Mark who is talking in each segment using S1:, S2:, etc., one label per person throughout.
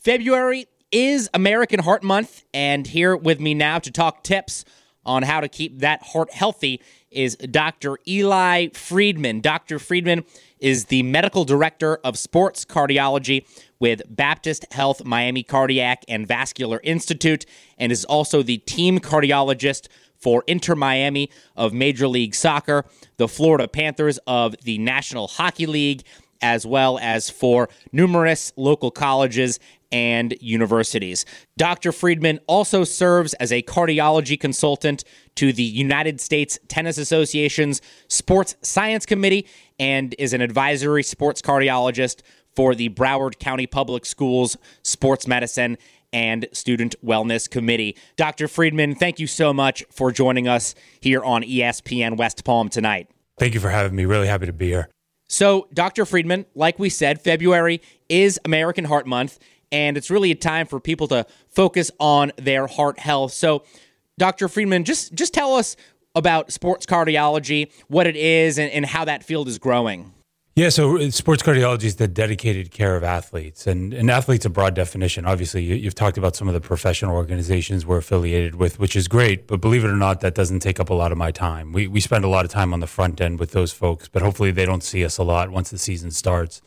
S1: February is American Heart Month, and here with me now to talk tips on how to keep that heart healthy is Dr. Eli Friedman. Dr. Friedman is the medical director of sports cardiology with Baptist Health Miami Cardiac and Vascular Institute and is also the team cardiologist for Inter Miami of Major League Soccer, the Florida Panthers of the National Hockey League, as well as for numerous local colleges and universities. Dr. Friedman also serves as a cardiology consultant to the United States Tennis Association's Sports Science Committee and is an advisory sports cardiologist for the Broward County Public Schools Sports Medicine and Student Wellness Committee. Dr. Friedman, thank you so much for joining us here on ESPN West Palm tonight.
S2: Thank you for having me. Really happy to be here.
S1: So, Dr. Friedman, like we said, February is American Heart Month, and it's really a time for people to focus on their heart health. So, Dr. Friedman, just just tell us about sports cardiology, what it is, and, and how that field is growing.
S2: Yeah, so uh, sports cardiology is the dedicated care of athletes, and an athlete's a broad definition. Obviously, you, have talked about some of the professional organizations we're affiliated with, which is great. But believe it or not, that doesn't take up a lot of my time. We we spend a lot of time on the front end with those folks, but hopefully they don't see us a lot once the season starts.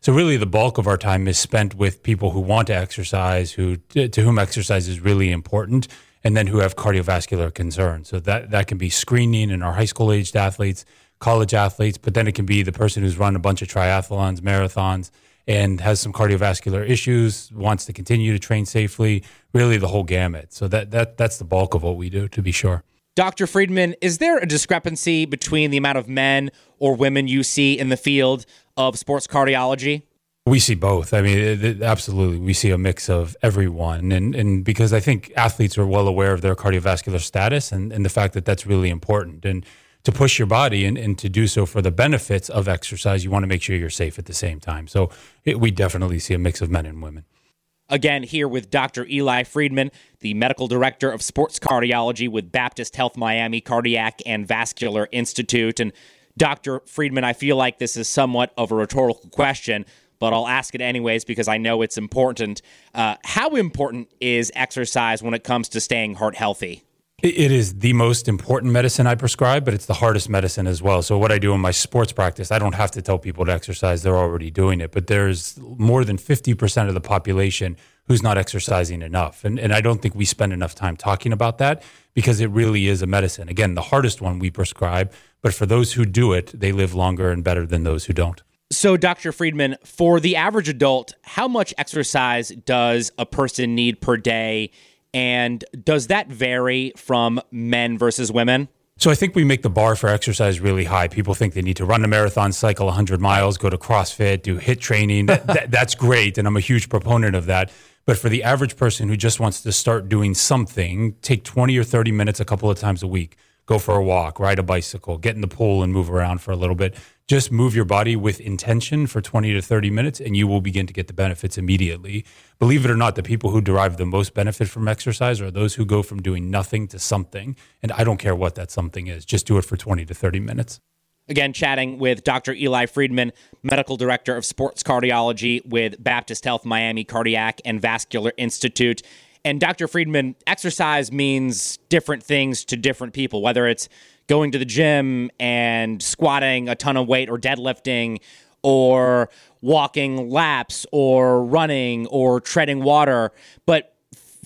S2: So really, the bulk of our time is spent with people who want to exercise, who to whom exercise is really important, and then who have cardiovascular concerns. So that that can be screening in our high school aged athletes, college athletes, but then it can be the person who's run a bunch of triathlons, marathons, and has some cardiovascular issues, wants to continue to train safely. Really, the whole gamut. So that that that's the bulk of what we do, to be sure.
S1: Dr. Friedman, is there a discrepancy between the amount of men or women you see in the field of sports cardiology?
S2: We see both. I mean, it, it, absolutely. We see a mix of everyone. And, and because I think athletes are well aware of their cardiovascular status and, and the fact that that's really important. And to push your body and, and to do so for the benefits of exercise, you want to make sure you're safe at the same time. So it, we definitely see a mix of men and women.
S1: Again, here with Dr. Eli Friedman, the medical director of sports cardiology with Baptist Health Miami Cardiac and Vascular Institute. And Dr. Friedman, I feel like this is somewhat of a rhetorical question, but I'll ask it anyways because I know it's important. Uh, how important is exercise when it comes to staying heart healthy?
S2: It is the most important medicine I prescribe, but it's the hardest medicine as well. So, what I do in my sports practice, I don't have to tell people to exercise, they're already doing it. But there's more than 50% of the population who's not exercising enough. And, and I don't think we spend enough time talking about that because it really is a medicine. Again, the hardest one we prescribe, but for those who do it, they live longer and better than those who don't.
S1: So, Dr. Friedman, for the average adult, how much exercise does a person need per day? And does that vary from men versus women?
S2: So I think we make the bar for exercise really high. People think they need to run a marathon, cycle 100 miles, go to CrossFit, do HIIT training. that, that's great, and I'm a huge proponent of that. But for the average person who just wants to start doing something, take 20 or 30 minutes a couple of times a week go for a walk, ride a bicycle, get in the pool and move around for a little bit. Just move your body with intention for 20 to 30 minutes and you will begin to get the benefits immediately. Believe it or not, the people who derive the most benefit from exercise are those who go from doing nothing to something. And I don't care what that something is, just do it for 20 to 30 minutes.
S1: Again, chatting with Dr. Eli Friedman, Medical Director of Sports Cardiology with Baptist Health Miami Cardiac and Vascular Institute. And Dr. Friedman, exercise means different things to different people, whether it's going to the gym and squatting a ton of weight or deadlifting or walking laps or running or treading water. But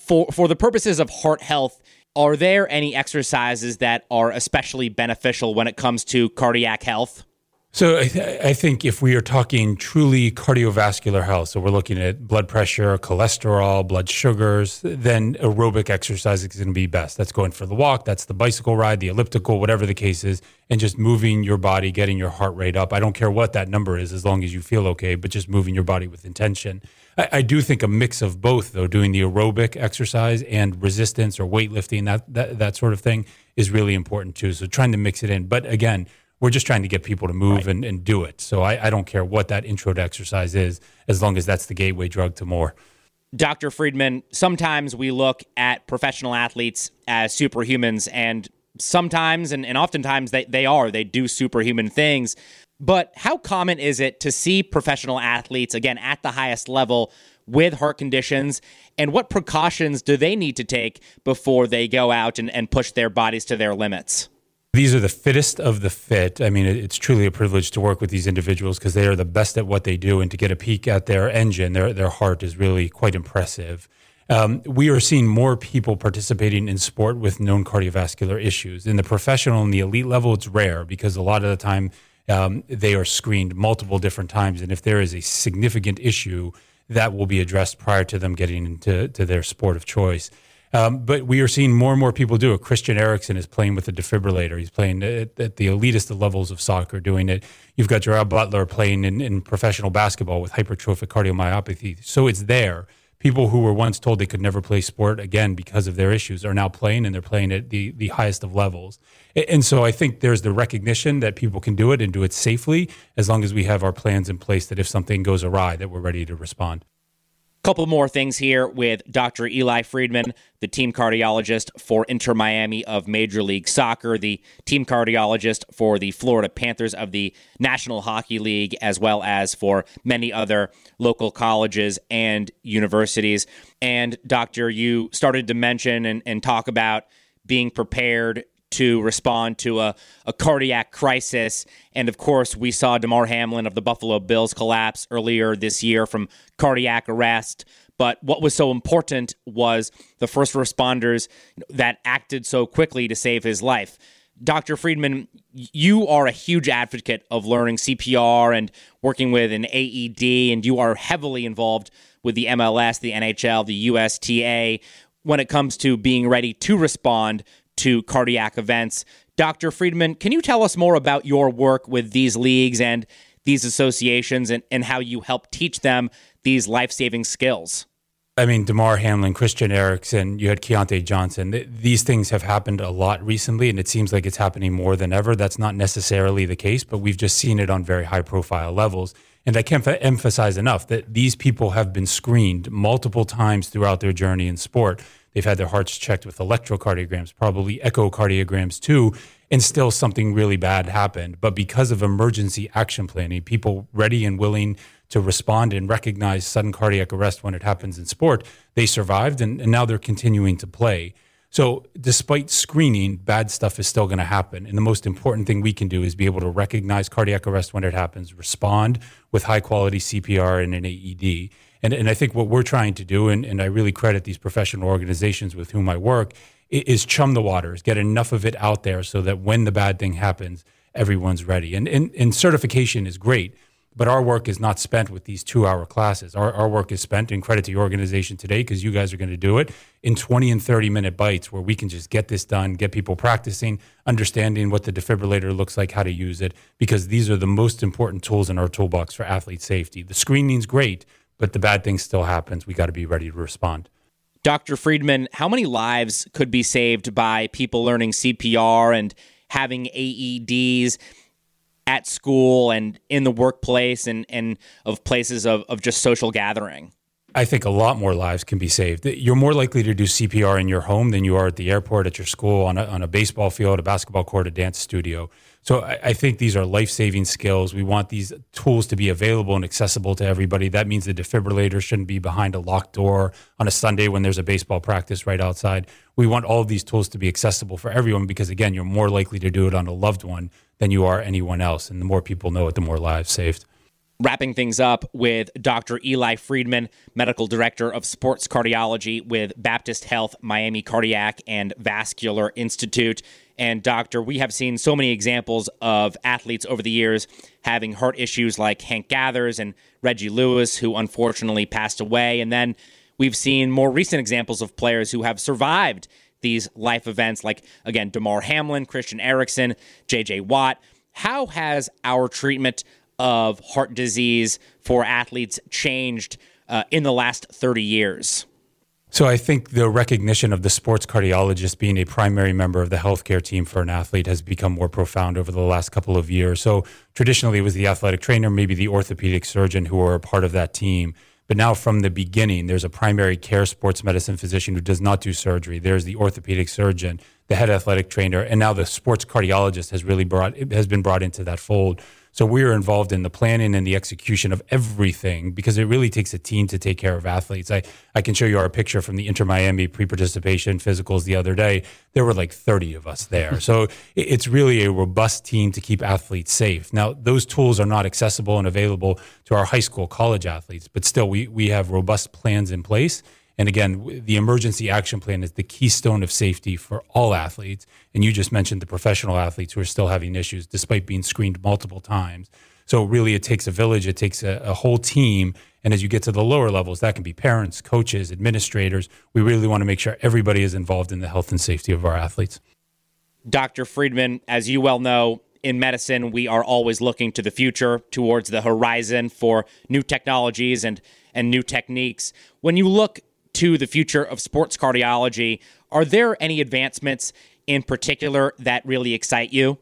S1: for, for the purposes of heart health, are there any exercises that are especially beneficial when it comes to cardiac health?
S2: So I, th- I, think if we are talking truly cardiovascular health, so we're looking at blood pressure, cholesterol, blood sugars, then aerobic exercise is going to be best. That's going for the walk, that's the bicycle ride, the elliptical, whatever the case is, and just moving your body, getting your heart rate up. I don't care what that number is, as long as you feel okay, but just moving your body with intention. I, I do think a mix of both, though, doing the aerobic exercise and resistance or weightlifting, that, that that sort of thing, is really important too. So trying to mix it in, but again we're just trying to get people to move right. and, and do it. So I, I don't care what that intro to exercise is, as long as that's the gateway drug to more.
S1: Dr. Friedman, sometimes we look at professional athletes as superhumans, and sometimes and, and oftentimes they, they are. They do superhuman things. But how common is it to see professional athletes, again, at the highest level, with heart conditions? And what precautions do they need to take before they go out and, and push their bodies to their limits?
S2: These are the fittest of the fit. I mean, it's truly a privilege to work with these individuals because they are the best at what they do, and to get a peek at their engine, their their heart is really quite impressive. Um, we are seeing more people participating in sport with known cardiovascular issues. In the professional and the elite level, it's rare because a lot of the time um, they are screened multiple different times, and if there is a significant issue, that will be addressed prior to them getting into to their sport of choice. Um, but we are seeing more and more people do it. Christian Eriksen is playing with a defibrillator. He's playing at, at, the elitist levels of soccer doing it. You've got Gerard Butler playing in, in professional basketball with hypertrophic cardiomyopathy. So it's there. People who were once told they could never play sport again because of their issues are now playing and they're playing at the, the highest of levels. And so I think there's the recognition that people can do it and do it safely as long as we have our plans in place that if something goes awry, that we're ready to respond.
S1: Couple more things here with Dr. Eli Friedman, the team cardiologist for Inter Miami of Major League Soccer, the team cardiologist for the Florida Panthers of the National Hockey League, as well as for many other local colleges and universities. And, Doctor, you started to mention and, and talk about being prepared to respond to a, a cardiac crisis. And of course, we saw Damar Hamlin of the Buffalo Bills collapse earlier this year from cardiac arrest. But what was so important was the first responders that acted so quickly to save his life. Dr. Friedman, you are a huge advocate of learning CPR and working with an AED, and you are heavily involved with the MLS, the NHL, the USTA when it comes to being ready to respond to cardiac events. Dr. Friedman, can you tell us more about your work with these leagues and these associations and, and how you help teach them these life saving skills?
S2: I mean, Damar Hamlin, Christian Eriksen, you had Keyontae Johnson. these things have happened a lot recently, and it seems like it's happening more than ever. That's not necessarily the case, but we've just seen it on very high profile levels. And I can't emphasize enough that these people have been screened multiple times throughout their journey in sport. They've had their hearts checked with electrocardiograms, probably echocardiograms too, and still something really bad happened. But because of emergency action planning, people ready and willing to respond and recognize sudden cardiac arrest when it happens in sport, they survived and, and now they're continuing to play. So, despite screening, bad stuff is still going to happen. And the most important thing we can do is be able to recognize cardiac arrest when it happens, respond with high quality CPR and an AED. And, and I think what we're trying to do, and, and I really credit these professional organizations with whom I work, is chum the waters, get enough of it out there so that when the bad thing happens, everyone's ready. And, and, and certification is great, but our work is not spent with these two hour classes. Our, our work is spent, in credit to your organization today, because you guys are going to do it in 20 and 30 minute bites where we can just get this done, get people practicing, understanding what the defibrillator looks like, how to use it, because these are the most important tools in our toolbox for athlete safety. The screening's great, but the bad thing still happens. We got to be ready to respond.
S1: Dr. Friedman, how many lives could be saved by people learning CPR and having AEDs at school and in the workplace and, and of places of, of just social gathering?
S2: I think a lot more lives can be saved. You're more likely to do CPR in your home than you are at the airport, at your school, on a, on a baseball field, a basketball court, a dance studio. So I, I think these are life saving skills. We want these tools to be available and accessible to everybody. That means the defibrillator shouldn't be behind a locked door on a Sunday when there's a baseball practice right outside. We want all of these tools to be accessible for everyone because, again, you're more likely to do it on a loved one than you are anyone else. And the more people know it, the more lives saved
S1: wrapping things up with Dr. Eli Friedman, Medical Director of Sports Cardiology with Baptist Health Miami Cardiac and Vascular Institute. And, Doctor, we have seen so many examples of athletes over the years having heart issues like Hank Gathers and Reggie Lewis, who unfortunately passed away. And then we've seen more recent examples of players who have survived these life events, like, again, Damar Hamlin, Christian Eriksen, JJ Watt. How has our treatment of heart disease for athletes changed uh, in the last 30 years?
S2: So I think the recognition of the sports cardiologist being a primary member of the healthcare team for an athlete has become more profound over the last couple of years. So traditionally it was the athletic trainer, maybe the orthopedic surgeon who were a part of that team. But now from the beginning, there's a primary care sports medicine physician who does not do surgery. There's the orthopedic surgeon, the head athletic trainer, and now the sports cardiologist has really brought has been brought into that fold So we're involved in the planning and the execution of everything because it really takes a team to take care of athletes. I, I can show you our picture from the Inter Miami pre participation physicals the other day. There were like 30 of us there. so it's really a robust team to keep athletes safe. Now, those tools are not accessible and available to our high school, college athletes, but still, we, we have robust plans in place and again, the emergency action plan is the keystone of safety for all athletes. And you just mentioned the professional athletes who are still having issues despite being screened multiple times. So really, it takes a village, it takes a, a whole team. And as you get to the lower levels, that can be parents, coaches, administrators. We really want to make sure everybody is involved in the health and safety of our athletes.
S1: Dr. Friedman, as you well know, in medicine, we are always looking to the future, towards the horizon for new technologies and, and new techniques. When you look to the future of sports cardiology. Are there any advancements in particular that really excite you?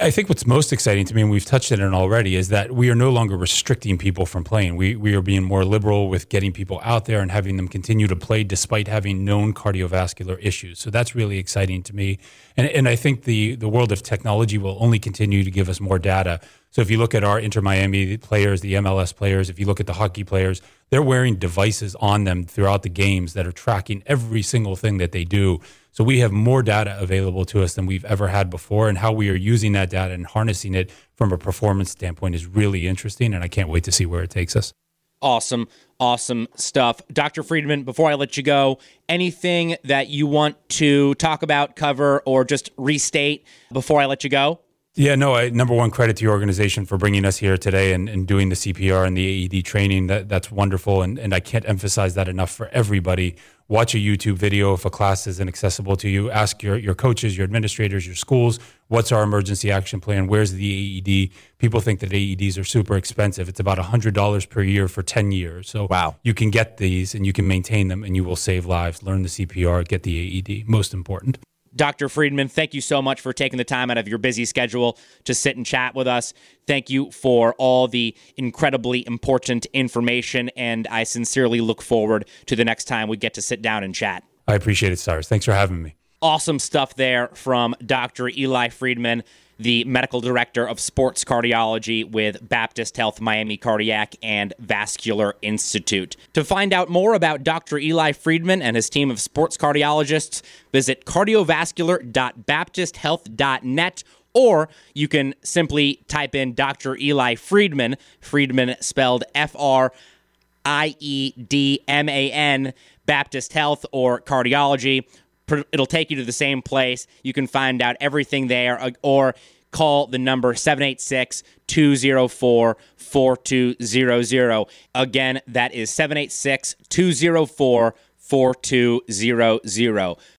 S2: I think what's most exciting to me, and we've touched on it already, is that we are no longer restricting people from playing. We, we are being more liberal with getting people out there and having them continue to play despite having known cardiovascular issues. So that's really exciting to me. And, and I think the, the world of technology will only continue to give us more data. So if you look at our Inter Miami players, the MLS players, if you look at the hockey players, they're wearing devices on them throughout the games that are tracking every single thing that they do. So we have more data available to us than we've ever had before. And how we are using that data and harnessing it from a performance standpoint is really interesting. And I can't wait to see where it takes us.
S1: Awesome, awesome stuff. Dr. Friedman, before I let you go, anything that you want to talk about, cover, or just restate before I let you go?
S2: Yeah, no, I, number one, credit to your organization for bringing us here today and, and doing the CPR and the AED training. That, that's wonderful. And, and I can't emphasize that enough for everybody. Watch a YouTube video if a class isn't accessible to you. Ask your, your coaches, your administrators, your schools, what's our emergency action plan? Where's the AED? People think that AEDs are super expensive. It's about $100 per year for 10 years. So
S1: wow.
S2: you can get these and you can maintain them and you will save lives. Learn the CPR, get the AED. Most important.
S1: Dr. Friedman, thank you so much for taking the time out of your busy schedule to sit and chat with us. Thank you for all the incredibly important information, and I sincerely look forward to the next time we get to sit down and chat.
S2: I appreciate it, Cyrus. Thanks for having me.
S1: Awesome stuff there from Dr. Eli Friedman the medical director of sports cardiology with Baptist Health Miami Cardiac and Vascular Institute. To find out more about Dr. Eli Friedman and his team of sports cardiologists, visit cardiovascular.baptisthealth.net or you can simply type in Dr. Eli Friedman, Friedman spelled F R I E D M A N, Baptist Health or Cardiology it'll take you to the same place. You can find out everything there uh, or call the number 786 204 4200. Again, that is 786 204 4200.